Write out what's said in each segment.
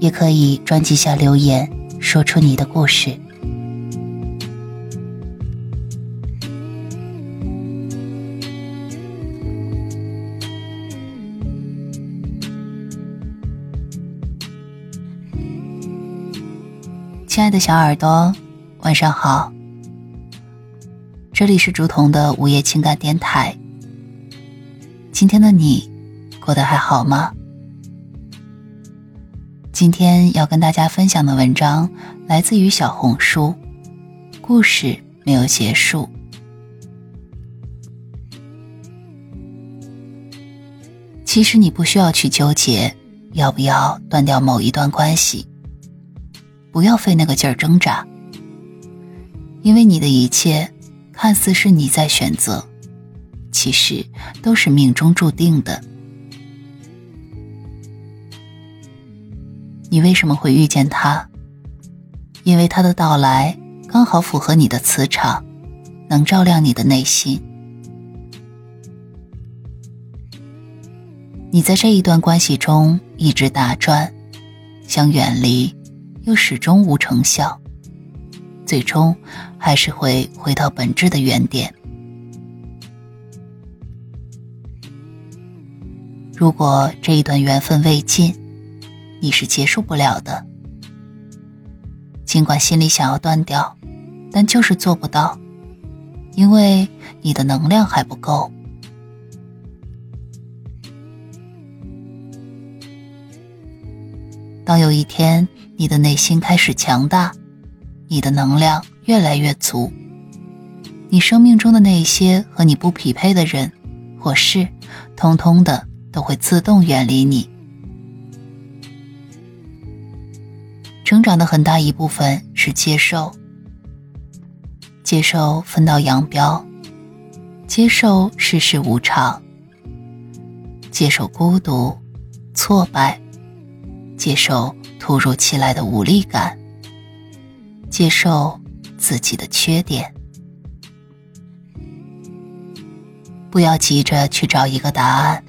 也可以专辑下留言，说出你的故事。亲爱的小耳朵，晚上好。这里是竹筒的午夜情感电台。今天的你过得还好吗？今天要跟大家分享的文章来自于小红书，故事没有结束。其实你不需要去纠结要不要断掉某一段关系，不要费那个劲儿挣扎，因为你的一切看似是你在选择，其实都是命中注定的。你为什么会遇见他？因为他的到来刚好符合你的磁场，能照亮你的内心。你在这一段关系中一直打转，想远离，又始终无成效，最终还是会回到本质的原点。如果这一段缘分未尽，你是结束不了的，尽管心里想要断掉，但就是做不到，因为你的能量还不够。当有一天你的内心开始强大，你的能量越来越足，你生命中的那些和你不匹配的人或事，通通的都会自动远离你。成长的很大一部分是接受，接受分道扬镳，接受世事无常，接受孤独、挫败，接受突如其来的无力感，接受自己的缺点。不要急着去找一个答案，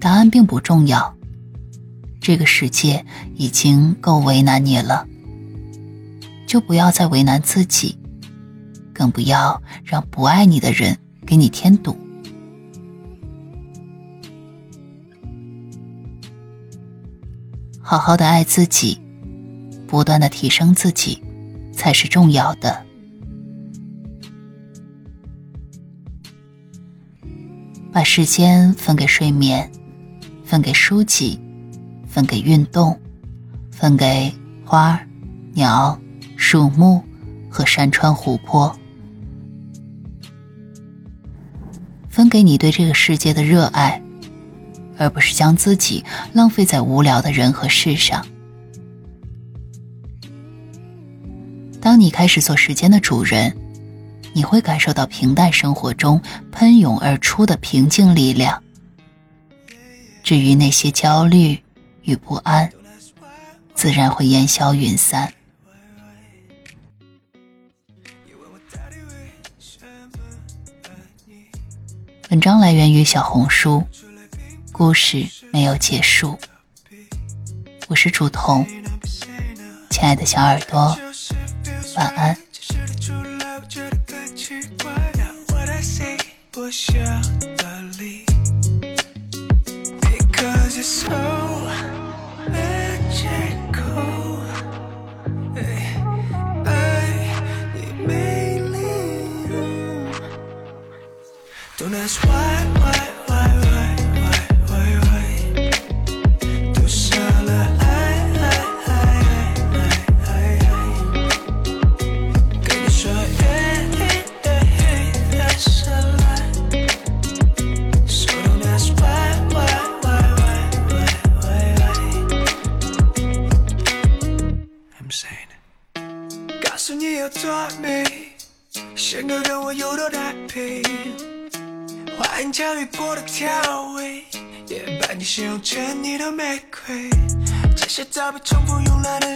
答案并不重要。这个世界已经够为难你了，就不要再为难自己，更不要让不爱你的人给你添堵。好好的爱自己，不断的提升自己，才是重要的。把时间分给睡眠，分给书籍。分给运动，分给花、鸟、树木和山川湖泊，分给你对这个世界的热爱，而不是将自己浪费在无聊的人和事上。当你开始做时间的主人，你会感受到平淡生活中喷涌而出的平静力量。至于那些焦虑，与不安，自然会烟消云散。文章来源于小红书，故事没有结束。我是竹童，亲爱的小耳朵，晚安。Don't ask why, why, why, why, why, why, why. 또 살아, I, I, I, I, I, I. 괜히 좋아해, hey, hey, 나 살아. So don't ask why, why, why, why, why, why, why. I'm saying. 가슴이 어떠니? 싱그러워, you're not happy. 花言巧语过的调味，也把你形容成你的玫瑰，这是早被重复慵懒的。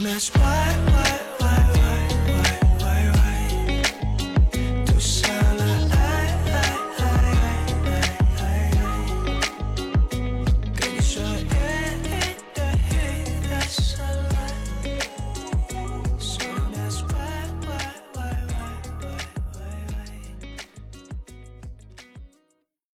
That's why